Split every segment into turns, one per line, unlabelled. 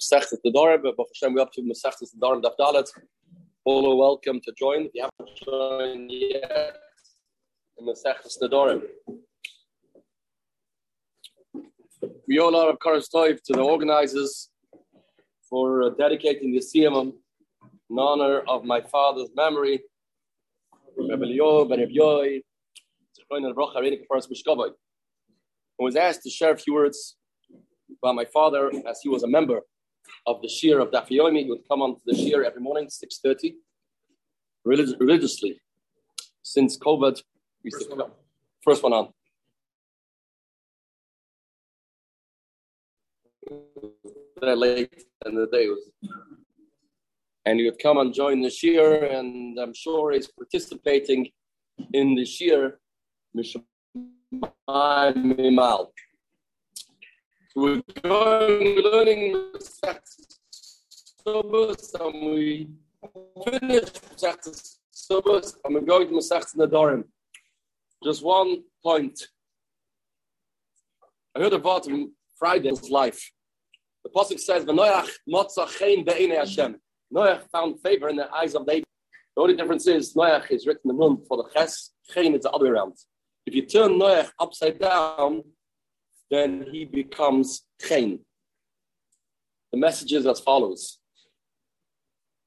Masechtas Nedarim, but Hashem, we're up to Masechtas Nedarim Daf Dalet. All are welcome to join. If you haven't joined yet in Masechtas Nedarim. We all are of course to the organizers for uh, dedicating the Siyamim in honor of my father's memory, Rabbi Leo, Ben Rabbi I was asked to share a few words about my father, as he was a member of the Shir of Daf Yomi, he would come on to the Shir every morning, 6.30, relig- religiously. Since COVID, we first, one first one on. That late in the day was and he would come and join the shir and i'm sure he's participating in the shir we're going learning Shabbos and we finish Shabbos and we're going to Masechtas Nedarim. Just one point. I heard about him Friday's life. The Pasuk says, "V'noyach be'inei Hashem." Noach found favor in the eyes of David. The only difference is Noach is written in the moon for the ches, chein is the other way around. If you turn Noach upside down, then he becomes chen. The message is as follows.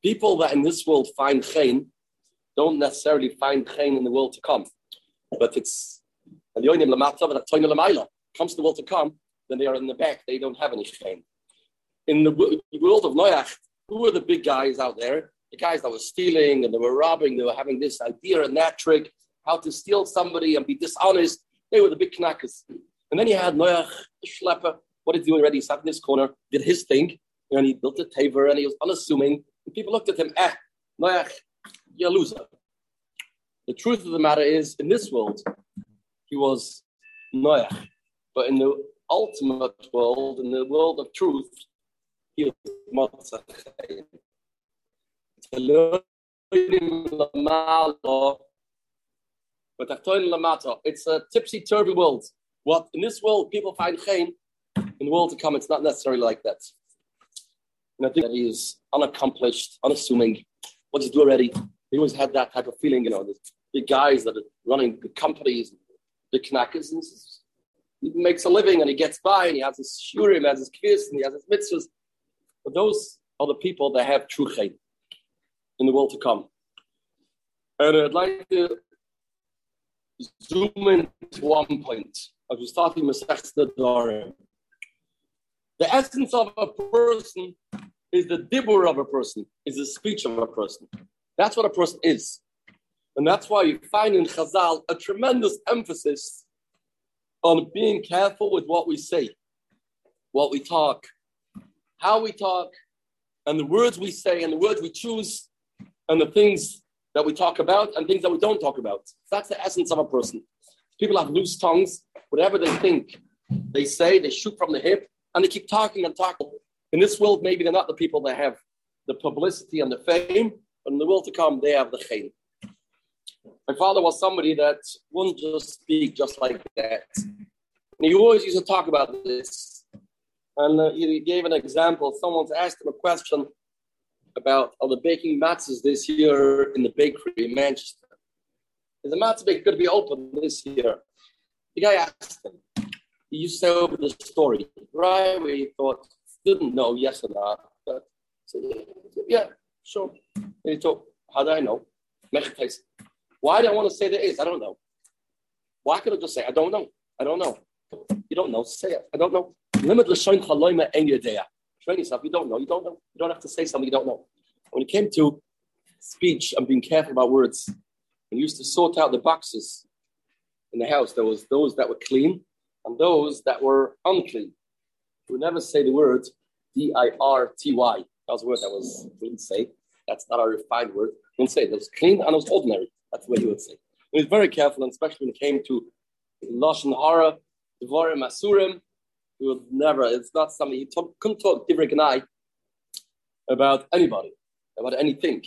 People that in this world find chen don't necessarily find chen in the world to come. But it's comes to the world to come, then they are in the back. They don't have any chen. In the world of Noach, who were the big guys out there? The guys that were stealing and they were robbing, they were having this idea and that trick, how to steal somebody and be dishonest. They were the big knackers. And then he had Noach, schlepper. What did he do already? He sat in this corner, did his thing, and he built a taver, and he was unassuming. And people looked at him, eh, Noach, you're a loser. The truth of the matter is, in this world, he was Noach. But in the ultimate world, in the world of truth, he was Motzach. It's a tipsy-turvy world. What in this world people find chain, in the world to come, it's not necessarily like that. And I think that he is unaccomplished, unassuming. What does he do already? He always had that type of feeling, you know, the big guys that are running the companies, the knackers, and he makes a living and he gets by and he has his shurim, has his kiss, and he has his mitzvahs. But those are the people that have true chain in the world to come. And I'd like to zoom in to one point as we start in The essence of a person is the dibur of a person, is the speech of a person. That's what a person is. And that's why you find in Chazal a tremendous emphasis on being careful with what we say, what we talk, how we talk, and the words we say, and the words we choose, and the things that we talk about, and things that we don't talk about. That's the essence of a person. People have loose tongues, whatever they think, they say, they shoot from the hip, and they keep talking and talking. In this world, maybe they're not the people that have the publicity and the fame, but in the world to come, they have the chain. My father was somebody that wouldn't just speak just like that. And he always used to talk about this. And uh, he gave an example. Someone's asked him a question about are the baking matzahs this year in the bakery in Manchester. Is the matzah bakery going to be open this year? The guy asked to say over the story, right? Where he thought, didn't know yes or not. But said, yeah, sure. And he thought, how do I know? Why do I want to say there is? I don't know. Why could I just say, I don't know? I don't know. You don't know, say it. I don't know. Limit the l'shoin chaloima en yedea. Train yourself. You don't know. You don't know. You don't have to say something you don't know. When it came to speech and being careful about words, and used to sort out the boxes in the house. There was those that were clean and those that were unclean. We never say the word D-I-R-T-Y. That was a word that was we didn't say. That's not a refined word. We wouldn't say it. It was clean and it was ordinary. That's what he would say. He was very careful, and especially when it came to Lashon Hara, Devarim Asurim, he would never, it's not something, he talk, couldn't talk Divrik and I, about anybody, about anything.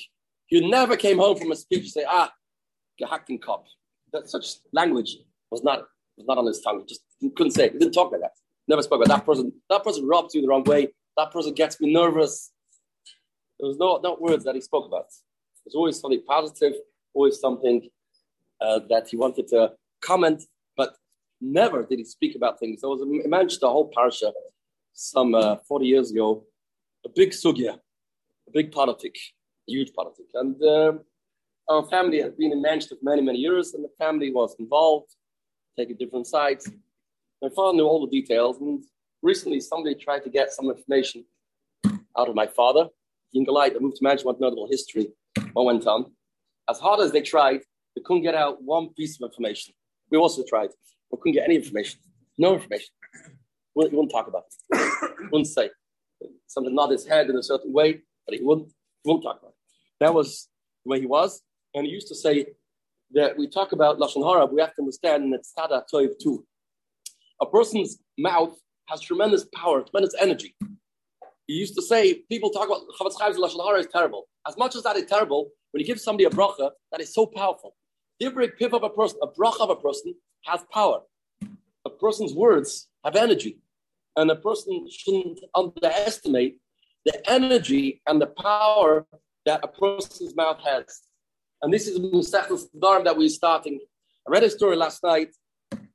He never came home from a speech and say, ah, gehackten Kopf that such language was not was not on his tongue. Just couldn't say it. He didn't talk like that. Never spoke about that person. That person rubbed you the wrong way. That person gets me nervous. There was no, no words that he spoke about. There's always something positive, always something uh, that he wanted to comment, but never did he speak about things. There was a, mentioned the whole parsha some uh, 40 years ago, a big sugya, a big politic, huge politic. And uh, our family has been in Manchester for many, many years, and the family was involved, taking different sides. My father knew all the details, and recently somebody tried to get some information out of my father. Yingalite, I moved to Manchester, want to know the whole history, what went on. As hard as they tried, they couldn't get out one piece of information. We also tried, but couldn't get any information. No information. He wouldn't talk about it. He wouldn't say something, nod his head in a certain way, but he wouldn't, he wouldn't talk about it. That was the way he was. And he used to say that we talk about Lashon Hara, we have to understand that Tzada Toiv too. A person's mouth has tremendous power, tremendous energy. He used to say, people talk about Chofetz Chaim's Lashon Hara is terrible. As much as that is terrible, when you give somebody a bracha, that is so powerful. Every pip of a person, a bracha of a person has power. A person's words have energy. And a person shouldn't underestimate the energy and the power that a person's mouth has. And this is Musachos Dharm that we're starting. I read a story last night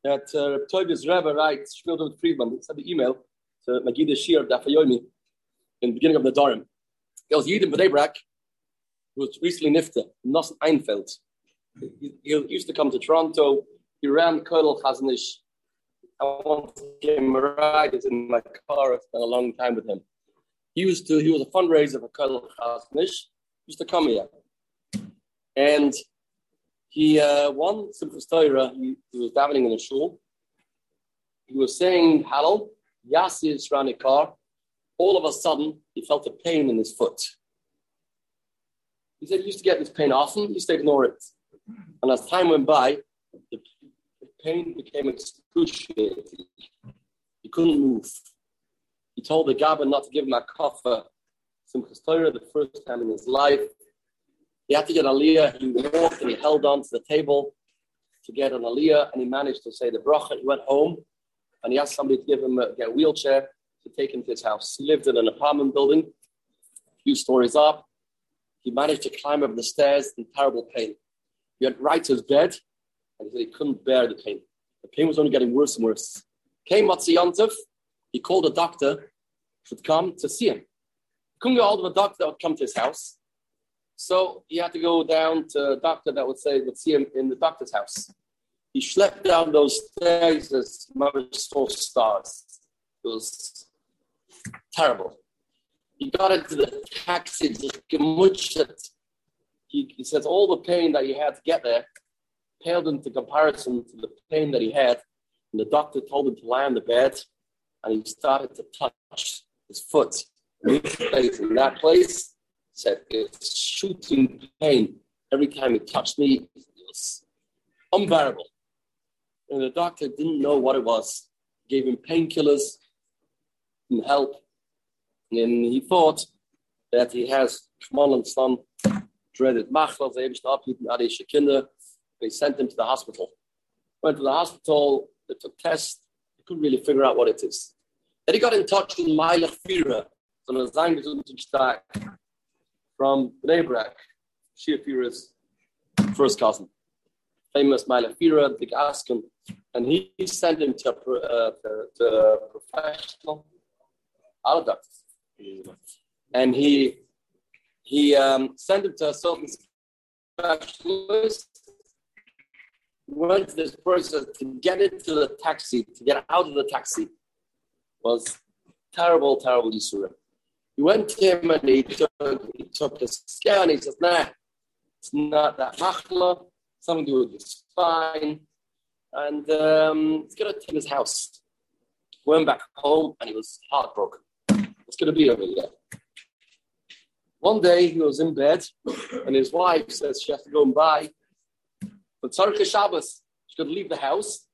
that uh, Tobias Rebbe writes, Shmuel Friedman, he sent the email to Magida Shir Daf Yomi in the beginning of the Dharm. There was Yidin B'nai who was recently nifta, Nos Einfeld. He, he, used to come to Toronto. He ran Kodal Chazanish. I want him a ride. In my car. I spent a long time with him. He used to. He was a fundraiser for Kodal Chazanish. He used to come here, and he uh, one Simchas Torah. He, he was davening in a shul. He was saying Hallel, Yasir car. All of a sudden, he felt a pain in his foot. He said he used to get this pain often. He used to ignore it. And as time went by, the, the pain became excruciating. He couldn't move. He told the Gabba not to give him a kaffa, Simchas Torah, the first time in his life. He had to get aliyah. He walked and he held on to the table to get an aliyah, and he managed to say the bracha. He went home, and he asked somebody to give him a, get a wheelchair to take him to his house. He lived in an apartment building, a few stories up. He managed to climb up the stairs in terrible pain. He went right to his bed and he said he couldn't bear the pain. The pain was only getting worse and worse. Came Matzi he called a doctor should come to see him. He couldn't get hold of a doctor that would come to his house. So he had to go down to a doctor that would say would see him in the doctor's house. He schlepped down those stairs as mother saw stars. It was terrible. He got into the taxi, just he, he says all the pain that he had to get there paled into comparison to the pain that he had. And the doctor told him to lie on the bed, and he started to touch his foot. In that place, said it's shooting pain every time he touched me. It was unbearable. And the doctor didn't know what it was. Gave him painkillers and help. And he thought that he has Shmon son dreaded Machlas, they sent him to the hospital. Went to the hospital, they took tests, they couldn't really figure out what it is. Then he got in touch with Mailach Firer, from Bnei Brak, Shia Firer's first cousin. Famous Mailach Firer, Big Askin. And he sent him to, uh, to, to professional other. And he he um, sent him to a certain specialist. Went to this person to get into the taxi, to get out of the taxi, was terrible, terrible Yisura. He went to him and he took, he took a scan. He says, nah, it's not that machla, something to do with your spine. And um, he's going to take his house. Went back home and he was heartbroken. What's going to be over here? One day he was in bed and his wife says she has to go and buy. But Tzarka Shabbos, she's going to leave the house.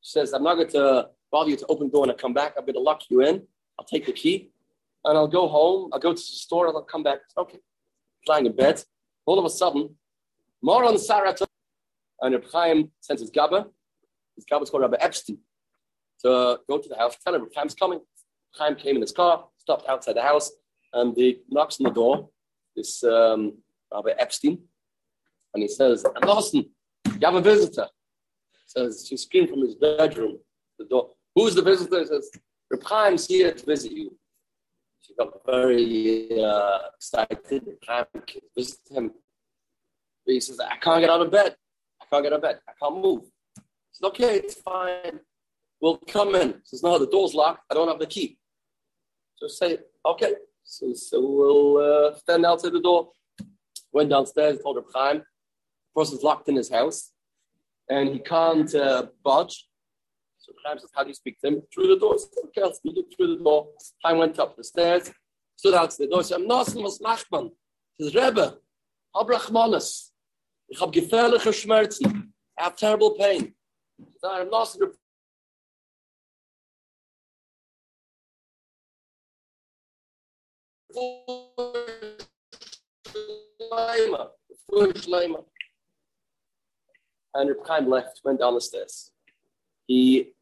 She says, I'm not going to bother you to open the door and I come back. I'm going to lock you in. I'll take the key and I'll go home. I'll go to the store and I'll come back. Okay. Lying in bed. All of a sudden, more on Sarah and Reb Chaim sends his Gabba. His Gabba's called Rabbi Epstein to go to the house. Tell him Reb Chaim's coming. Chaim came in his car, stopped outside the house and he knocks on the door, this um, Rabbi Epstein, and he says, Lawson, you have a visitor. Says she screamed from his bedroom, the door. Who's the visitor? He says, Reb Chaim's here to visit you. She got very uh, excited. Reb Chaim visit him. He says, I can't get out of bed. I can't get out of bed. I can't move. Says, okay, it's fine. We'll come in. He says, no, the door's locked. I don't have the key. So say, okay. So, so we'll uh, stand outside the door. Went downstairs, told Reb Chaim, the person's locked in his house and he can't uh, budge. So Chaim says, How do you speak to him? Through the door. okay, I'll speak through the door. Chaim went up the stairs, stood outside the door, I'm not was Nachman. Says, Rebbe, hab Rachmanis. Ich hab gefährliche Schmerzen. I have terrible pain. I'm not and Reb Chaim left, went down the stairs. He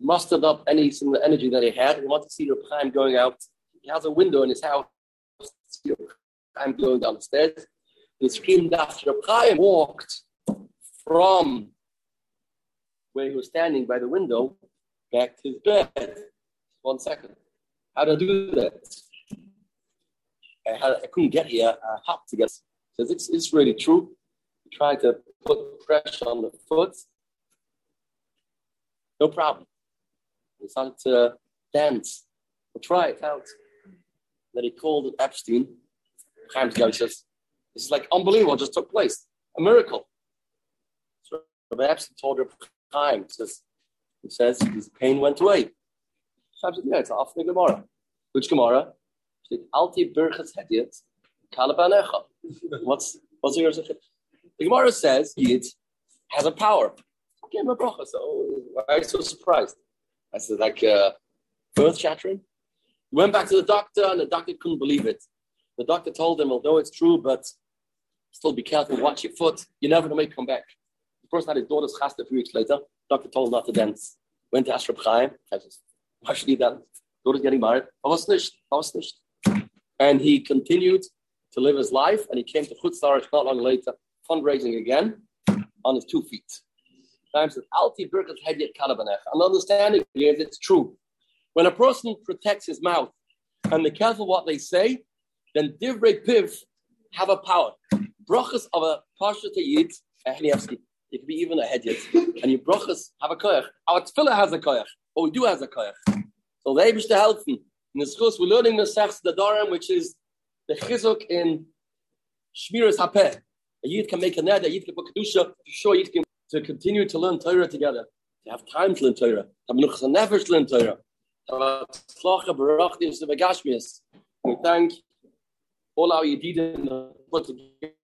mustered up any some of the energy that he had. He wanted to see Reb Chaim going out. He has a window in his house. Chaim going down the stairs. He screamed after Chaim walked from where he was standing by the window back to his bed. One second. How do I do that? I, had, I couldn't get here. I hopped to get. Says it's, it's really true. Tried to put pressure on the foot, no problem. He started to uh, dance. We'll try it out. Then he called Epstein. Chaim's guy says, This is like unbelievable, it just took place. A miracle. So Rabbi Epstein told Rabbi Chaim, says, he says his pain went away. Chaim said, Yeah, it's off the Gemara. Which Gemara? Alti Birchas Hediat, Kalabanecha. What's what's your the Gemara says Yid has a power. Give him a bracha. So why are you so surprised? I said, like uh, birth shattering. He went back to the doctor, and the doctor couldn't believe it. The doctor told him, although it's true, but still be careful, watch your foot. You never know when you come back. The person had his daughter's chasta a few weeks later. Doctor told him not to dance. Went to Ashraf Chaim. I said, why should he dance? Daughter's getting married. I was nicht. I was nicht. And he continued to live his life, and he came to Chutzlar not long later fundraising again on his two feet. Time says, Alti Birkat Hedyet Kalabanech. And understanding is it's true. When a person protects his mouth and they're careful what they say, then Divrei Piv have a power. Brachas of a Pasha Yid, it could be even a Hedyet. And your brachas have a koyach. Our tefillah has a koyach. Or we do have a koyach. So they wish to help me. In the schools, we're learning the Sechs the Daram, which is the chizuk in Shmiras Hapeh. A Yid can make a net, a Yid can put Kedusha to show Yid can to continue to learn Torah together, to have time to learn Torah, to have Menuchas Nefesh to learn Torah, to have Barachdim to We thank all our Yedidim put together